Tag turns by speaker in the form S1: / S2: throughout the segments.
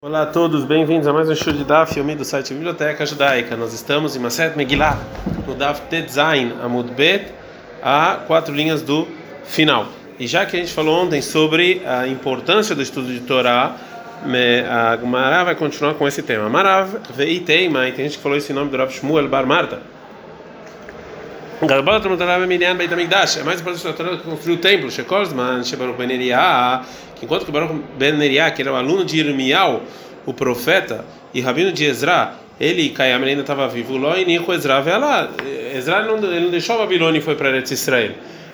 S1: Olá a todos, bem-vindos a mais um show de Daf Yomi do site Biblioteca Judaica. Nós estamos em Maset Megillah, no Daf Tetzain Amud Bet, a quatro linhas do final. E já que a gente falou ontem sobre a importância do estudo de Torá, a Gemara vai continuar com esse tema. Marav veiteima, tem gente que falou esse nome do Rav Shmuel Bar Marta. É mais importante a Torá que construiu o templo, Shekorzman, Shebaruch Ben que enquanto que Baruch Ben Neriah, que era o aluno de Irmial, o profeta, e Rabino de Ezra, ele e Kayam ainda estava vivo, Ló e Nico Ezra, vê lá, Ezra não, deixou a Babilônia e foi para Eretz Israel.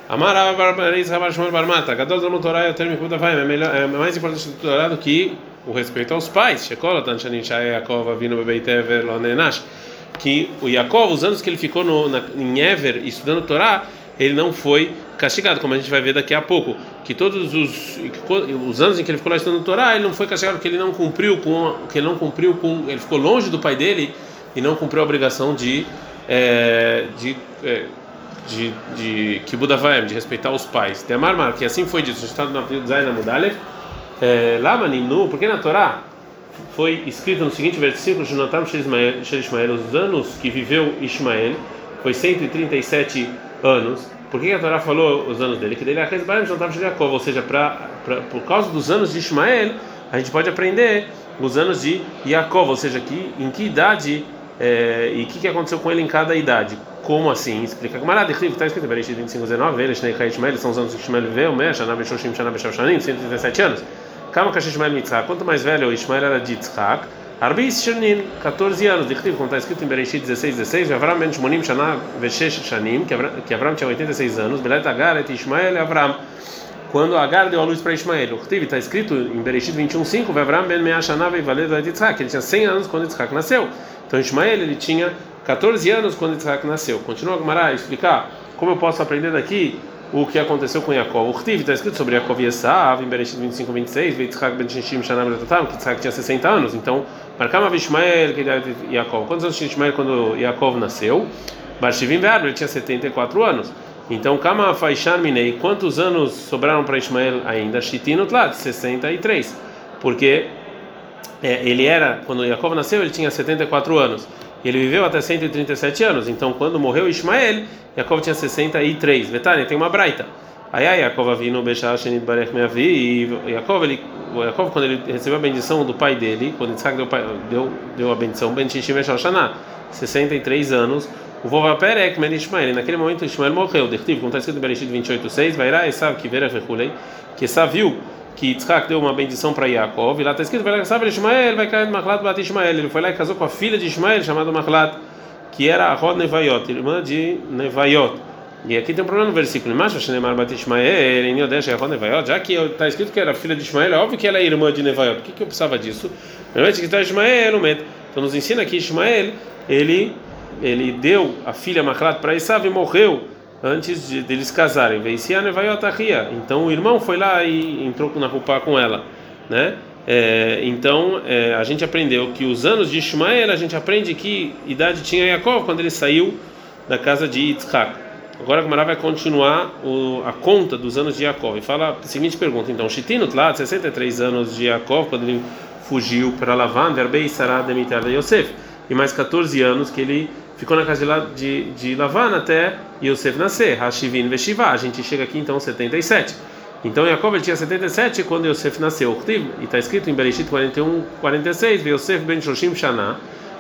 S1: Amara Barbareis Rabashmor Barmata, Gadol da Torá é o termo da vai, é mais importante do Torá do que o respeito aos pais. Shekola Tanshanin Shai Yaakov Avinu Bebeitever Lo Nenash que o Yaakov, os anos que ele ficou no, na, em Ever estudando Torá, ele não foi castigado, como a gente vai ver daqui a pouco, que todos os, os anos em que ele ficou lá estudando Torá, ele não foi castigado porque ele não cumpriu com, que ele não cumpriu com, ele ficou longe do pai dele e não cumpriu a obrigação de é, de é, de, de Kibudavaim, de respeitar os pais. Temar que assim foi dito, está no Zaina Mudalev, é, Lama Nimnu, porque na Torá foi escrito no seguinte versículo: Jonatam Ismael, os anos que viveu Ismael, foi 137 anos. Por que a Torá falou os anos dele? Que dele é Jonatam Jacob, ou seja, pra, pra, por causa dos anos de Ismael, a gente pode aprender os anos de Jacob, ou seja, que, em que idade é, e o que, que aconteceu com ele em cada idade. Como assim? Explica que Marad está escrito em Bereshit 25, 19, eles são os anos que Ismael viveu, Mesh, Shana Beshoshim, Shana Beshoshim, 137 anos. Kama Kash Ishmael Mitzhak, quanto mais velho Ishmael era de Yitzhak, Arbi Shirnin, 14 anos, de como está escrito em Bereshit 16, 16, Avram ben Shmonim Shana Veshesh Shanim, que Avram tinha 86 anos, Belet Agar et Ishmael Avram, quando Agar deu a luz para Ishmael. O está escrito em Bereshit 21, 5, Avram ben Mea Shana Veivaled Yitzhak, ele tinha 100 anos quando Yitzhak nasceu. Então Ishmael, ele tinha 14 anos quando Yitzhak nasceu. Continua a Gemara a explicar como eu posso aprender daqui o que aconteceu com Yaakov. O Khtiv está escrito sobre Yaakov e Esav, em Bereshit 25, 26, Yitzhak ben Shishim Shanam Letatam, que Yitzhak tinha 60 anos. Então, Markama Vishmael, que Yaakov. Quantos anos tinha Ishmael quando Yaakov nasceu? Barshivim Be'ar, ele tinha 74 anos. Então, Kama Faishan Minei, quantos anos sobraram para Ismael ainda? Shitino Tlat, 63. Porque é, ele era, quando Yaakov nasceu, ele tinha 74 anos ele viveu até 137 anos. Então, quando morreu Ismael, Jacob tinha 63. Vetane, tem uma braita. Aí, aí, Jacob vindo Bechar Shenit Barech Meavi, e Jacob, ele, quando ele recebeu a bendição do pai dele, quando Isaac deu, deu, deu a bendição, Ben Shishim Bechar Shana, 63 anos, o vovó Perek, Men Ismael, naquele momento Ismael morreu. Dertiv, como está escrito em Bereshit 28, vai lá, Esav, que Vera que Esav viu que Yitzhak deu uma bendição para Yaakov, e lá está escrito, vai lá, Ishmael, vai cair Mahlat Bat Ishmael. Ele foi lá e casou com a filha de Ishmael, chamada Mahlat, que era a Rod Nevaiot, irmã de Nevaiot. E aqui tem um problema no versículo, mas Shenemar Bat Ishmael, em Yodesh Rod Nevaiot, já que está escrito que era filha de Ishmael, é óbvio que ela é irmã de Nevaiot. Por que, que eu precisava disso? Primeiramente que está Ishmael, então nos ensina que Ishmael, ele, ele deu a filha Mahlat para Isav e morreu antes de deles casarem. Então o irmão foi lá e entrou na roupa com ela, né? É, então é, a gente aprendeu que os anos de Ismael a gente aprende que idade tinha Yaakov quando ele saiu da casa de Yitzhak. Agora a Gemara vai continuar o, a conta dos anos de Yaakov e fala a seguinte pergunta: então, Shitino Tlat, 63 anos de Yaakov quando ele fugiu para Lavan, Verbei Sarah Demitar Yosef, e mais 14 anos que ele ficou na casa de, de, de Lavan até Yosef nascer, Hashivin Veshiva. A gente chega aqui então 77. Então Jacob tinha 77 quando Yosef nasceu. E está escrito em Bereshit 41, 46, Yosef ben Shoshim Shana,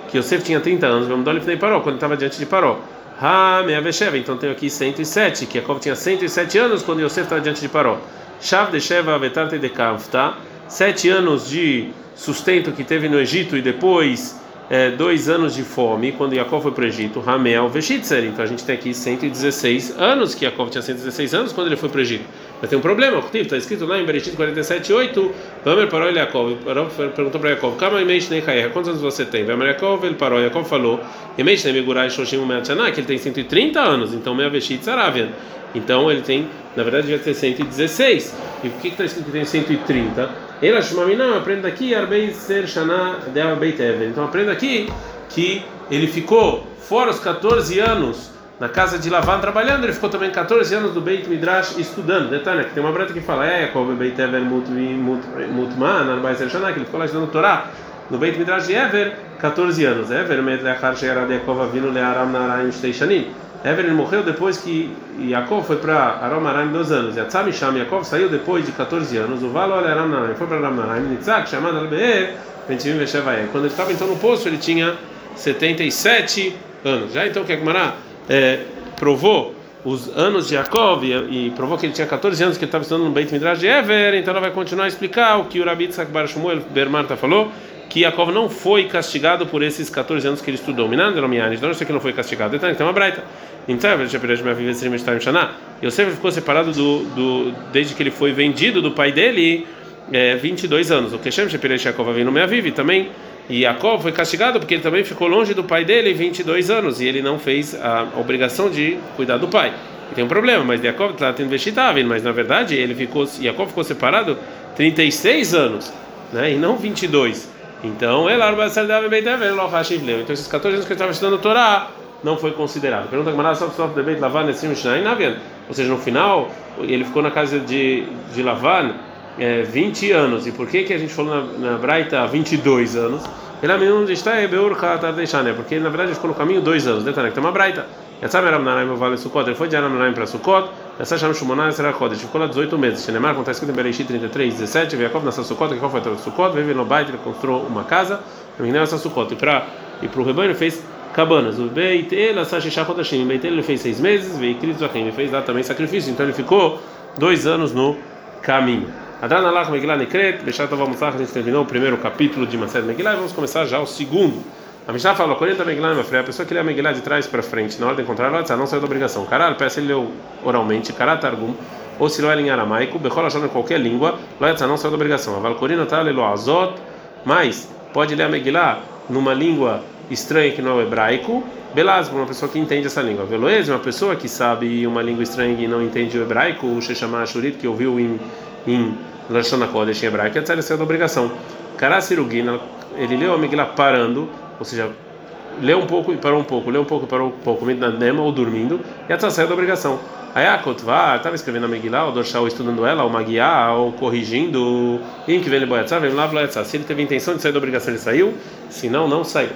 S1: que Yosef tinha 30 anos, Vemdolif Paró, quando estava diante de Paró. Ha Meavesheva, então tem aqui 107, que Jacob tinha 107 anos quando Yosef estava diante de Paró. Shav de Sheva Vetarte de Kavta, sete anos de sustento que teve no Egito e depois é, dois anos de fome quando Jacob foi para o Egito, Ramel Veshitzer. Então a gente tem aqui 116 anos, que Jacob tinha 116 anos quando ele foi para o Egito. Mas tem um problema, está escrito lá em Bereshit 47, 8. Vamer parou ele Jacob. Perguntou para Neikaer, quantos anos você tem? Vamer Jacob, ele parou. Jacob falou: que ele tem 130 anos. Então Mea Veshitzer Avian. Então ele tem, na verdade, devia ter 116. E por que está escrito que tem 130? Ela Shumamina aprenda aqui Arbei Ser Shana de Arbei Teven. Então aprenda aqui que ele ficou fora os 14 anos na casa de Lavan trabalhando, ele ficou também 14 anos do Beit Midrash estudando. Detalhe, que tem uma breta que fala, é, Jacob Beit Ever Mutman, Arbaiser Shana, que ele ficou lá estudando Torá, no Beit Midrash de Ever, 14 anos. Ever, Medlechar Shegarad Yaakov Avinu Learam Naraim Shteishanim. Ele morreu depois que Yaakov foi para Aram dois anos. Yatzam Sham Yaakov saiu depois de 14 anos. O Valo Aram Naraim foi para Aram Naraim. Nitzak, chamado Albeer, Bentivim Veshevaé. Quando ele estava então no poço, ele tinha 77 anos. Já então que a é, provou os anos de Yaakov e, e, provou que ele tinha 14 anos que ele estava estudando no Beit Midrash de Ever, então ela vai continuar a explicar o que o Rabi Tzak Bar Shmuel Bermarta falou, que Yaakov não foi castigado por esses 14 anos que ele estudou. Então isso aqui não foi castigado. Então, tem uma braita. Então, Yosef ficou separado do, do, desde que ele foi vendido do pai dele, é, 22 anos. O Keshem Shepiresh Yaakov Avinu Meaviv também e Jacob foi castigado porque ele também ficou longe do pai dele 22 anos e ele não fez a obrigação de cuidar do pai. E tem um problema, mas Jacob está tendo vestitável, mas na verdade ele ficou, Jacob ficou separado 36 anos, né? E não 22. Então, então esses 14 anos que ele estava estudando Torá não foi considerado. Pergunta que Mará só debate Lavan nesse Ou seja, no final ele ficou na casa de de Lavan é, 20 anos. E por que que a gente falou na, na Braita 22 anos? É menino de está é beur deixar, né? Porque na verdade ficou no caminho dois anos. Detalhe, tem uma Braita. Yatzam Aram Naraim vale Sukkot. Ele foi de Aram Naraim para Sukkot. Yatzam Sham Shumonah Será Kodesh. Ficou lá 18 meses. Shenemar, como está escrito em Bereshit 33, 17. Yaakov nasceu Sukkot. Yaakov foi para Sukkot. Veio no Bait, ele construiu uma casa. Menino nasceu Sukkot. E para e o rebanho ele fez cabanas. O Beit El Asashisha Chodashim. Beit ele fez seis meses. Veio Cristo Ele fez lá também sacrifício. Então ele ficou dois anos no caminho. Adran Alach Megillah Nekret, Beshat Tov Musach, a gente terminou o primeiro capítulo de Maser Megillah e vamos começar já o segundo. A Mishnah fala, Corinthians Megillah, meu filho, a pessoa que lê a Megillah de trás para frente, na ordem contrária, ela não saiu da obrigação. Caral, peça ele leu oralmente, Karat Targum, ou se em aramaico, Bechol achando em qualquer língua, Loetza não saiu da obrigação. A Valcorina tá lelo Azot, mas pode ler a Megillah numa língua estranha que não é o hebraico, Belaz, uma pessoa que entende essa língua. Veloez, uma pessoa que sabe uma língua estranha e não entende o hebraico, o Shechama Shurit, que ouviu em, em Lashon Kodesh em hebraico, etc. Essa é da obrigação. Karasirugina, ele leu a Megillah parando, ou seja, leu um pouco e parou um pouco, leu um pouco e parou um pouco, na dema ou dormindo, e a saiu da obrigação. Ayakot vá, estava escrevendo a Megillah, ou Dorshal estudando ela, ou Magiá, ou corrigindo, em que vem ele boiatzá, vem lá, Se ele teve intenção de sair da obrigação, ele saiu, se não, não saiu.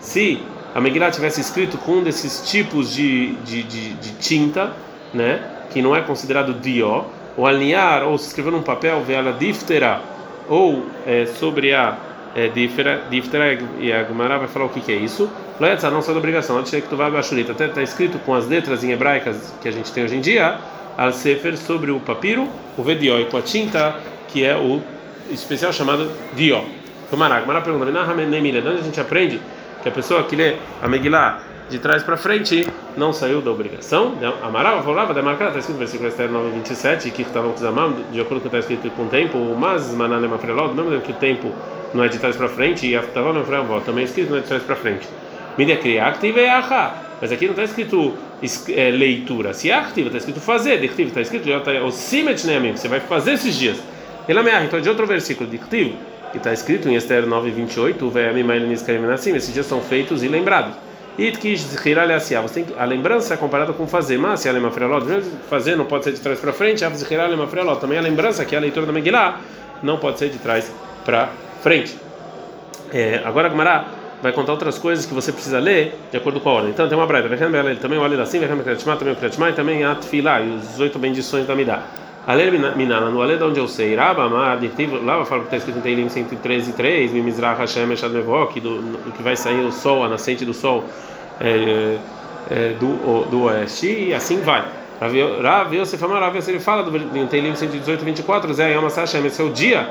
S1: Se a Megillah tivesse escrito com um desses tipos de, de, de, de tinta, né? Que não é considerado dió, ou alinhar, ou se escrever num papel, vela diftera, ou é, sobre a é, diftera, diftera, e a Gemara vai falar o que, que é isso. Letza, não só da obrigação, antes que tu vai até está escrito com as letras em hebraicas que a gente tem hoje em dia, al sefer sobre o papiro, o vedió, e com a tinta, que é o especial chamado dió. Gemara, Gemara pergunta, onde a gente aprende que a pessoa que lê a Megillah de trás para frente não saiu da obrigação. Amarava, falava, da marca, está escrito no versículo Esther 9, 27, que estavam com os de acordo com o que está escrito com o tempo, mas mananema frelod, mesmo que o tempo não é de trás para frente, e estava no frelod, também é escrito não é de trás para frente. Mídia criactiva e aha. Mas aqui não está escrito é, leitura. Se é activa, está escrito fazer. Dictivo está escrito o simet neamim. Você vai fazer esses dias. Ele ameaça. Então, de outro versículo, dictivo, que está escrito em Esther 9, 28, o ve'amim Esses dias são feitos e lembrados. Você tem a lembrança é comparada com fazer, mas se a lema fazer não pode ser de trás para frente, também a lembrança que é a leitura da Megillah não pode ser de trás para frente. É, agora a Gemara vai contar outras coisas que você precisa ler de acordo com a ordem. Então tem uma breta, também o assim, também o Kretshma, e também a e os oito bendições da Midah. Alel Minana, no Ale de onde eu sei, Rabba, Amar, lá fala que está escrito em Teilim 113, 3, Mimizrach Hashem Eshad do que vai sair o sol, a nascente do sol é, é, do, do oeste, e assim vai. Rav Yosef Amar, Rav Yosef ele fala do Teilim 118, 24, Zé Yom Hashem, esse é o dia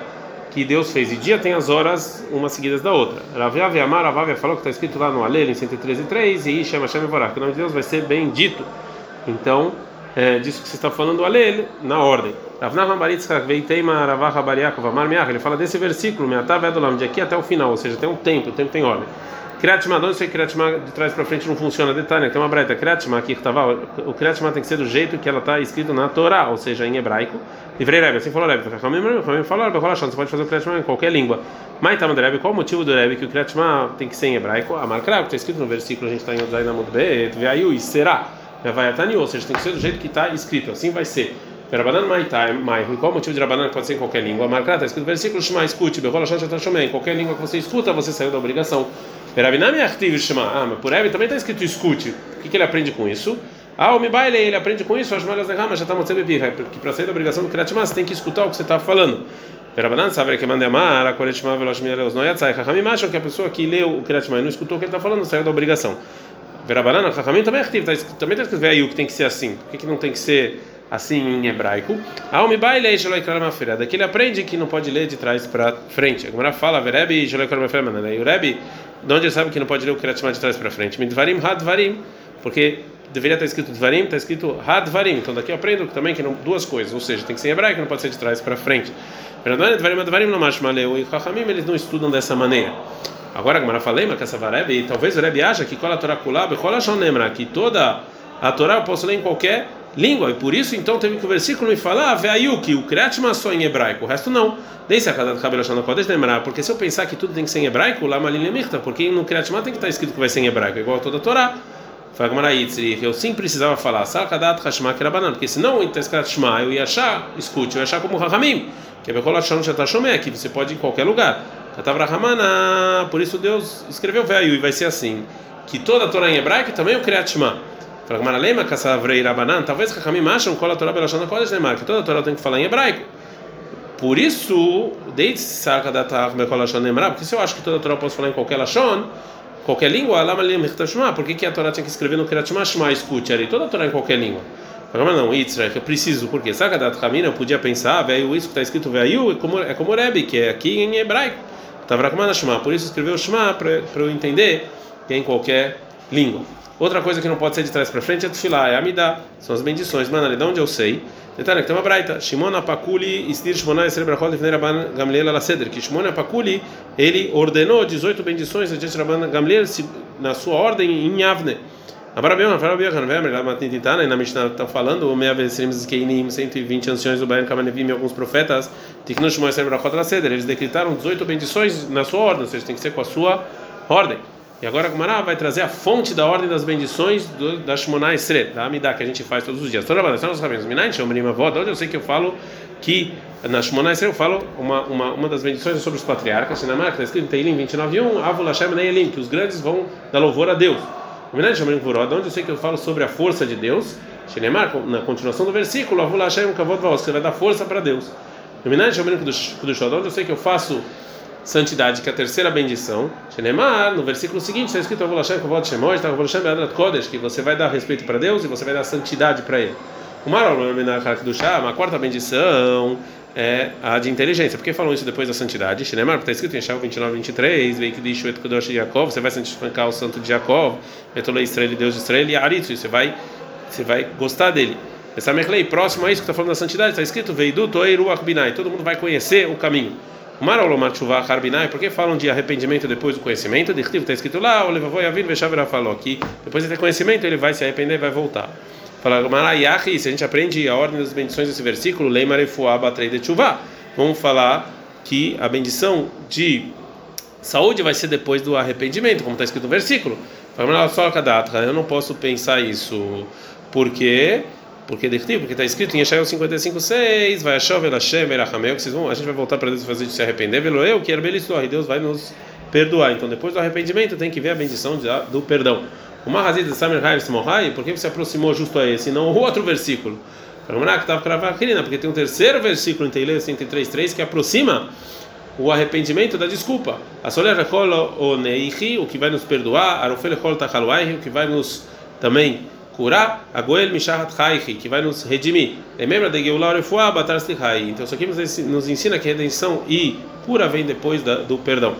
S1: que Deus fez, e dia tem as horas umas seguidas da outra. Rav Amar, Rav falou que está escrito lá no Alel em 113, 3, e Shem Hashem Evorach, que o nome de Deus vai ser bendito. Então, é, disso que você está falando, alele, na ordem. Ele fala desse versículo, de aqui até o final, ou seja, tem um tempo, o tempo tem ordem. Kriatma, não sei Kriatma de trás para frente não funciona. Detalhe, tem uma breta. Kriatma aqui que estava. O Kriatma tem que ser do jeito que ela está escrito na Torá, ou seja, em hebraico. Livrei Rebbe, assim falou Rebbe. Falou Rebbe, você pode fazer o Kriatma em qualquer língua. Mas tá, Rebbe, qual o motivo do Rebbe que o Kriatma tem que ser em hebraico? A marca que está escrito no versículo, a gente está em Odai na Mudbet, Veayu e será. Vai atani, ou seja, tem que ser do jeito que está escrito, assim vai ser. Rabanan Maitai, Mai, qual motivo de Rabanan pode ser em qualquer língua? Marca está escrito no versículo Shema, escute, em qualquer língua que você escuta, você saiu da obrigação. Perabinami Artiv Shema. Ah, mas por Rebbe também está escrito escute. O que, que ele aprende com isso? Ah, o Mibaile, ele aprende com isso, as malhas da Rama já está mostrando que para sair da obrigação do Kriat você tem que escutar o que você está falando. Perabanan sabe que manda amar, a Mireus não yatzai, Chachamim acham que a pessoa que leu o Kriat e não escutou o que ele está falando, saiu da obrigação. Perabanan, Chachamim também é ativo, também está escrito veio que tem que ser assim. Por que, que não tem que ser assim em hebraico? O Mibaile, Shaloi Kalamafira, daqui ele aprende que não pode ler de trás para frente. A Gemara fala, Verebi, Shaloi Kalamafira, e o Rebi de onde ele sabe que não pode ler o Kriyat de trás para frente? Midvarim Hadvarim, porque deveria estar escrito Dvarim, está escrito Hadvarim. Então daqui eu aprendo também que não, duas coisas, ou seja, tem que ser em hebraico, não pode ser de trás para frente. Dvarim Hadvarim não Mashmaleu e Chachamim eles não estudam dessa maneira. Agora, como eu falei, mas essa varebe, talvez o Rebbe acha que cola a Torá kulab, cola a que toda a Torá eu posso ler em qualquer língua. E por isso, então, teve que o versículo me falar, veio que o Kriatma só em hebraico, o resto não. Nem se a cada cabelo achando Kodesh lembrar, porque se eu pensar que tudo tem que ser em hebraico, lá Mirta, porque no Kriatma tem que estar escrito que vai ser em hebraico, igual a toda a Torá. Eu sim precisava falar, Salkadat Hashma Kerabanan, porque senão está escrito Shema, eu ia achar, escute, eu ia achar como Rahamim, que é Bekolachon Shatashomé, que você pode ir em qualquer lugar. Katavrahamana, por isso Deus escreveu veio e vai ser assim, que toda a Torá em hebraico também o Kriat Shema. Lema Kassavrei Rabanan, talvez Rahamim acham toda a Belashon Kodesh Lemar, que toda a Torá tem que falar em hebraico. Por isso, desde Sarka da Bekolashon Lemar, porque se eu acho que toda a Torá eu posso falar em qualquer Lashon, qualquer língua, por que, a Torá tinha que escrever no Kiratshma Shma, escute ali, toda a Torá em qualquer língua? Mas não, Yitzra, eu preciso, porque Sarka da Hamina, eu podia pensar, veio isso que está escrito, veio, é como, é como Rebbe, que é aqui em hebraico. Tavrakmana Shma, por isso escreveu Shma, para eu entender que é em qualquer língua. Outra coisa que não pode ser de trás para frente é tefilá, é amidá, são as bendições. Mano, de onde eu sei? Detalhe, tem uma braita. Shimon Apakuli, Istir Shimon Esre Brachot Ifnei Rabban Gamliel Alaseder, que Shimon Apakuli, ele ordenou 18 bendições diante de Rabban Gamliel na sua ordem em Yavne. Abrabion, Abrabion, Abrabion, na Mishnah está falando, o Meia Vesrimos Keinim, 120 anciões do Bayan Kamanevim e alguns profetas, Tiknu Shimon Esre Brachot Alaseder, eles decretaram 18 bendições na sua ordem, ou seja, tem que ser com a sua ordem. E agora a Gumara vai trazer a fonte da ordem das bendições do, da Shmoná Esre, da Amidá, que a gente faz todos os dias. Toda nós sabemos, Minai, Shomrim Avod, onde eu sei que eu falo que na Shmoná Esre eu falo uma, uma, uma das bendições é sobre os patriarcas, na marca, está escrito em Teilim 29.1, Avul Hashem Neelim, que os grandes vão dar louvor a Deus. Minai, Shomrim Vorod, onde eu sei que eu falo sobre a força de Deus, Shinemar, na continuação do versículo, Avul Hashem Kavod Vaos, que vai dar força para Deus. Minai, Shomrim Kudushod, onde eu sei que eu faço santidade, que é a terceira bendição. Shenemar, no versículo seguinte, está escrito que você vai dar respeito para Deus e você vai dar santidade para Ele. Uma quarta bendição é a de inteligência. Por que falam isso depois da santidade? Shenemar, porque está escrito em Shaul 29, 23, veio que o de você vai santificar o santo de Jacob, Israel, Deus de Israel, e Aritzu, você vai, você vai gostar dele. Essa próximo a isso que está falando da santidade, está escrito Akbinai, todo mundo vai conhecer o caminho. Marolomar Harbinai, por que falam de arrependimento depois do conhecimento? De está escrito lá, o Levavoi Veshavera falou que depois de ter conhecimento ele vai se arrepender e vai voltar. Fala Marayahi, se a gente aprende a ordem das bendições desse versículo, Leimarefuá Batrei de Tshuva, vamos falar que a bendição de saúde vai ser depois do arrependimento, como está escrito no versículo. Fala eu não posso pensar isso, porque porque porque está escrito em Yeshayahu 55:6, vai ela Hashem erachameu, que vocês vão, a gente vai voltar para Deus fazer de se arrepender, velo eu que era e Deus vai nos perdoar. Então depois do arrependimento tem que ver a bendição do perdão. O Mahazid de Samer Haim Smohai, por que você aproximou justo a esse, não o outro versículo? Porque tem um terceiro versículo em Teileu 103:3 que aproxima o arrependimento da desculpa. A o que vai nos perdoar, o que vai nos também curar, Agoel Mishahat Haichi, que vai nos redimir. Lembra de Geulah Refuah Batar Então isso aqui nos ensina que a redenção e cura vem depois da, do perdão.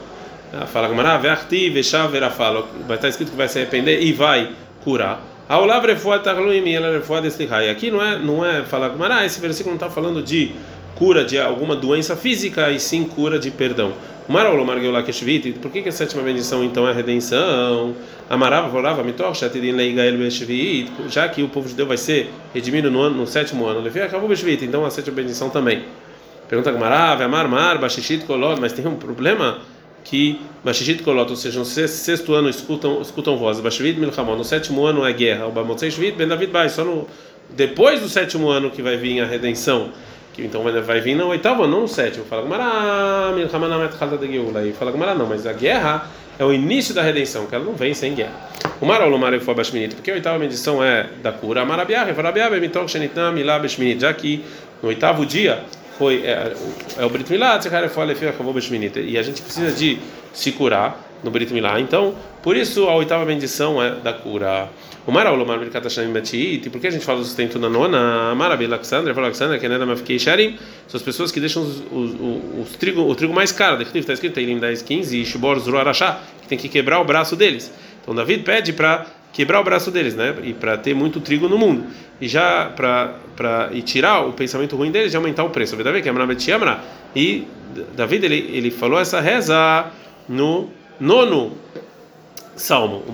S1: Ah, fala Gamara, Ve'achti Ve'shav Verafalo. Vai estar escrito que vai se arrepender e vai curar. Aulav refuat tagluim e ela refuat eslihai. Aqui não é, não é falar com ah, esse versículo não está falando de cura de alguma doença física e sim cura de perdão. Por que, que a sétima bendição então é a redenção? Amarava, vorava, mitoch, shatidin leigael beshvit, já que o povo judeu vai ser redimido no, ano, no sétimo ano. Levi acabou beshvit, então a sétima bendição também. Pergunta Gamarava, Amar, Mar, Bashishit, Kolot, mas tem um problema que Bashishit Kolot, ou seja, no sexto ano escutam, escutam vozes. Bashvit Milchamon, no sétimo ano é guerra. O Bamotzei Shvit, Ben David Bai, só no, depois do sétimo ano que vai vir a redenção que então vai vir no oitavo, não no sétimo. Fala Gmará, E fala Gmará, não, mas a guerra é o início da redenção, que ela não vem sem guerra. O Marol Marei foi Bashminit, porque a oitava medição é da cura. Marabiah, Farabiah, Bemitok, Shenitam, Milá, Bashminit, já que no oitavo dia foi é, é o Brit Milá, Tzekare foi Alefia, acabou Bashminit, e a gente precisa de se curar no Brit Milá. Então, por isso a oitava bendição é da cura. O Maraul, Mar Birkat Hashem Batiit, por que a gente fala do sustento na nona? Marabil Alexandre, fala Alexandre, que é Neda Mafkei Sharim, são as pessoas que deixam os, os, os, trigo, o trigo mais caro, está escrito em 10, 15, e Zruarashá, que tem que quebrar o braço deles. Então David pede para quebrar o braço deles, né? E para ter muito trigo no mundo. E já para para e tirar o pensamento ruim deles e aumentar o preço. Davi que é E David ele ele falou essa reza no nono salmo. O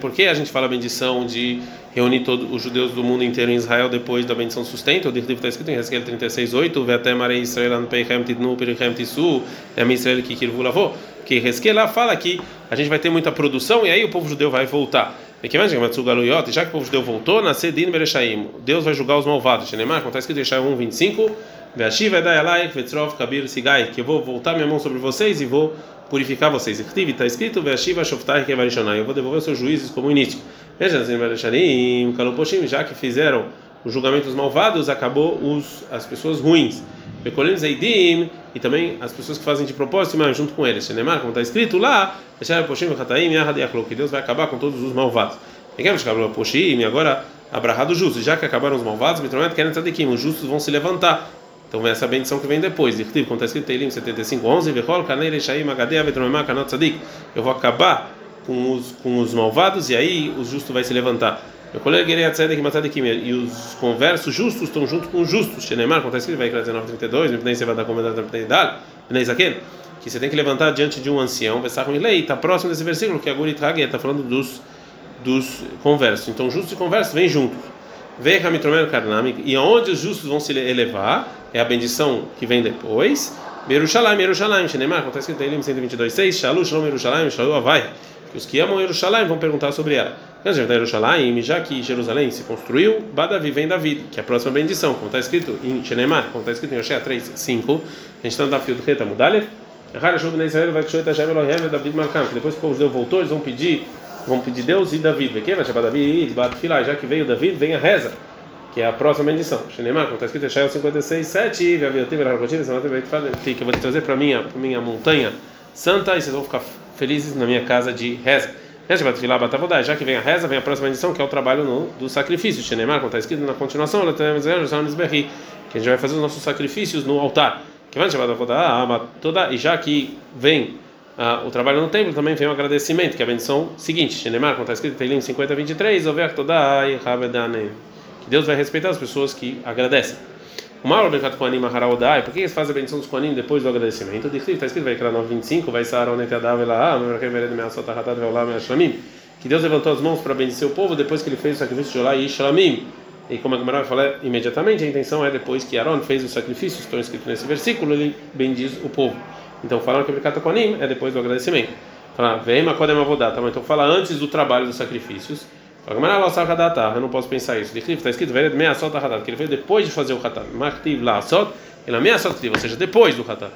S1: por que a gente fala a bendição de reunir todos os judeus do mundo inteiro em Israel depois da bendição sustento? O livro está escrito em Ezequiel 36:8, "Ve'atem marei Israel an peichem tidnu perichem tisu, em Israel que kirvu lavou." Que Ezequiel lá fala que a gente vai ter muita produção e aí o povo judeu vai voltar. E que mais já que o povo judeu voltou, nascer din. Deus vai julgar os malvados. Neymar, está escrito em Isaías 1:25, "Ve'ashiv edai alaik ve'tzrov kabir sigai", que eu vou voltar minha mão sobre vocês e vou purificar vocês. Está escrito, eu vou devolver os seus juízes como início. Veja, já que fizeram os julgamentos malvados, acabou os, as pessoas ruins. E também as pessoas que fazem de propósito, mas junto com eles. Como está escrito lá, que Deus vai acabar com todos os malvados. E agora, abrahado justo, já que acabaram os malvados, os justos vão se levantar. Então essa bendição que vem depois. Como está escrito Teilim 75, 11, Eu vou acabar com os, com os malvados e aí o justo vai se levantar. E os conversos justos estão junto com os justos. Shenemar, como está escrito, vai 19, 32, nem você vai dar comentário que você tem que levantar diante de um ancião, vai com lei, está próximo desse versículo que a Gurit está falando dos, dos conversos. Então, justos e conversos vêm juntos. Vem Hamitromer Karnamik, e aonde os justos vão se elevar, é a bendição que vem depois. Yerushalayim, Yerushalayim, Shenemar, está escrito em Elim 122,6, Shalu, Shalom, Yerushalayim, Shalu, Avai. Os que amam Yerushalayim vão perguntar sobre ela. Yerushalayim, já que Jerusalém se construiu, Badavi vem David, que é a próxima bendição, como está escrito em Shenemar, como está escrito em Oshea 3, 5. A gente está no Dafio do Reta Mudalev. Depois que o povo judeu voltou, eles vão pedir vão pedir Deus e. Quem vai? Já que veio David, vem a reza, que é a próxima bendição. Shinemar, como está escrito Shael 56, 7, que eu vou trazer para minha, para minha montanha santa e vocês vão ficar felizes na minha casa de reza. Já que vem a reza, vem a próxima bendição, que é o trabalho no, do sacrifício. Shinemar, como está escrito na continuação, que a gente vai fazer os nossos sacrifícios no altar. E já que vem ah, o trabalho no templo também vem um agradecimento, que é a bendição seguinte. Shenemar, como está escrito Teilim 50, 23, que Deus vai respeitar as pessoas que agradecem. O maior mercado com anima haraodai, por que eles fazem a bendição dos Koanim depois do agradecimento? Está escrito, vai criar 925, vai sarar o netadavelá, que Deus levantou as mãos para bendizer o povo depois que ele fez o sacrifício de Olá e Shlamim. E como a Gemara vai falar imediatamente, a intenção é depois que Aaron fez os sacrifícios, estão escritos nesse versículo, ele bendiz o povo. Então falando que Birkat Kohanim é depois do agradecimento. Fala, vem Makodem Avodá, então fala antes do trabalho dos sacrifícios. Eu não posso pensar isso. Está escrito, que ele veio depois de fazer o Hatat. Maktiv lá, só, ele ameaçou, ou seja, depois do Hatat.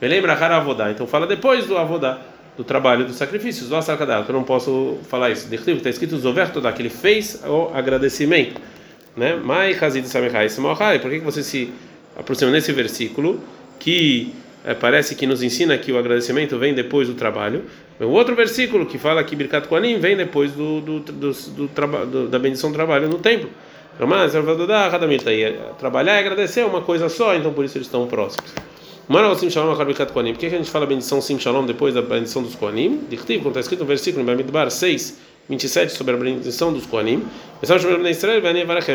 S1: Lembra Avodá, então fala depois do Avodá, do trabalho dos sacrifícios, do Asakadat. Eu não posso falar isso. Está escrito Zover Todá, que ele fez o agradecimento. Né? Mai Hazid Samechai Por que você se aproxima nesse versículo que é, parece que nos ensina que o agradecimento vem depois do trabalho. O outro versículo que fala que Birkat Koanim vem depois do, do, do, do, da bendição do trabalho no templo. Mas trabalhar e agradecer é uma coisa só, então por isso eles estão próximos. Por que a gente fala bendição Sim Shalom depois da bendição dos Koanim? Como está escrito no versículo em Bamidbar 6, 27 sobre a bendição dos Koanim. Sobre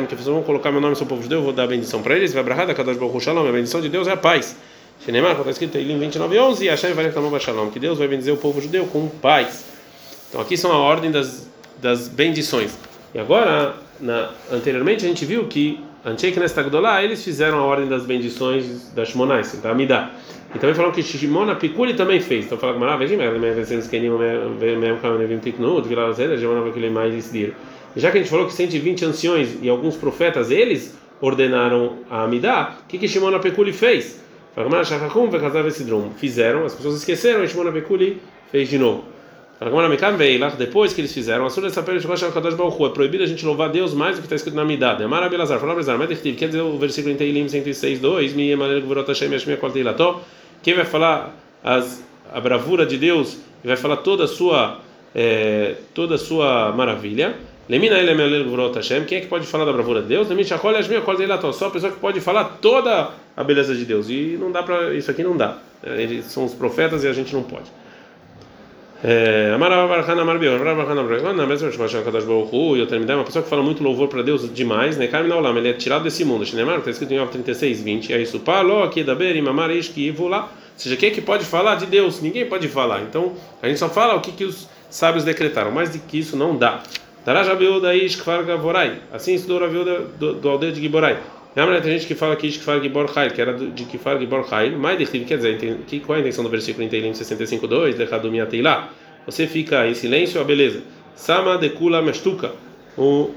S1: que vão colocar meu nome no seu povo judeu, eu vou dar a bendição para eles, vai Shalom, a bendição de Deus é a paz. Shenemar, está escrito em 29 11, e Hashem vai reclamar Shalom, que Deus vai bendizer o povo judeu com paz. Então aqui são a ordem das, das bendições. E agora, na, anteriormente a gente viu que Antiek nesta Gdolá, eles fizeram a ordem das bendições da Shimonais, da Amidá. E também falaram que Shimon Apiculi também fez. Então falaram que Maravilha, já que a gente falou que 120 anciões e alguns profetas, eles ordenaram a Amidá, o que, que Shimon Apiculi fez? Fizeram, as pessoas esqueceram, e Shimon Apiculi fez de novo. Depois que eles fizeram, é proibido a gente louvar Deus mais do que está escrito na Abelazar, mas quer dizer o versículo em Teilim 106, 2, quem vai falar as, a bravura de Deus vai falar toda a sua, é, toda a sua maravilha. Lemina ele Hashem. Quem é que pode falar da bravura de Deus? Só a pessoa que pode falar toda a beleza de Deus. E não dá para isso aqui não dá. Eles são os profetas e a gente não pode. Amar Barchan Amar Bior, Barchan Amar na mesma Shemashah Kadash Baruchu, e eu terminei, uma pessoa que fala muito louvor para Deus demais, né? Carmen Olam, ele é tirado desse mundo. Shinemar, está escrito em Yov 36, 20. É isso. Palo, aqui da Berim, Amar Ishki, Ivula. Ou seja, quem é que pode falar de Deus? Ninguém pode falar. Então, a gente só fala o que, que os sábios decretaram. Mais do que isso não dá. Darajabiuda Ishkvar Gavorai. Assim estudou a viúda do, aldeia de Giborai. Tem gente que fala que Ishkvar Gibor Hail, que era de Kifar Gibor Hail. Mais de quer dizer, que, qual é a intenção do versículo em Teilim 65.2? Dechadumi Ateilá você fica em silêncio, a beleza. Sama de kula mestuka. O,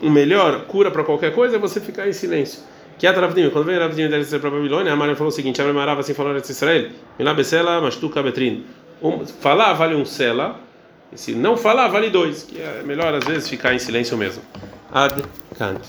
S1: o melhor cura para qualquer coisa é você ficar em silêncio. Que é Ravdim, quando veio Ravdim da para a Babilônia, a Maria falou o seguinte: Abre Marava assim falando de Israel, Milá Besela, Mastuka Betrin. Um, falar vale um sela, se não falar vale dois, que é melhor às vezes ficar em silêncio mesmo. Ad Kant.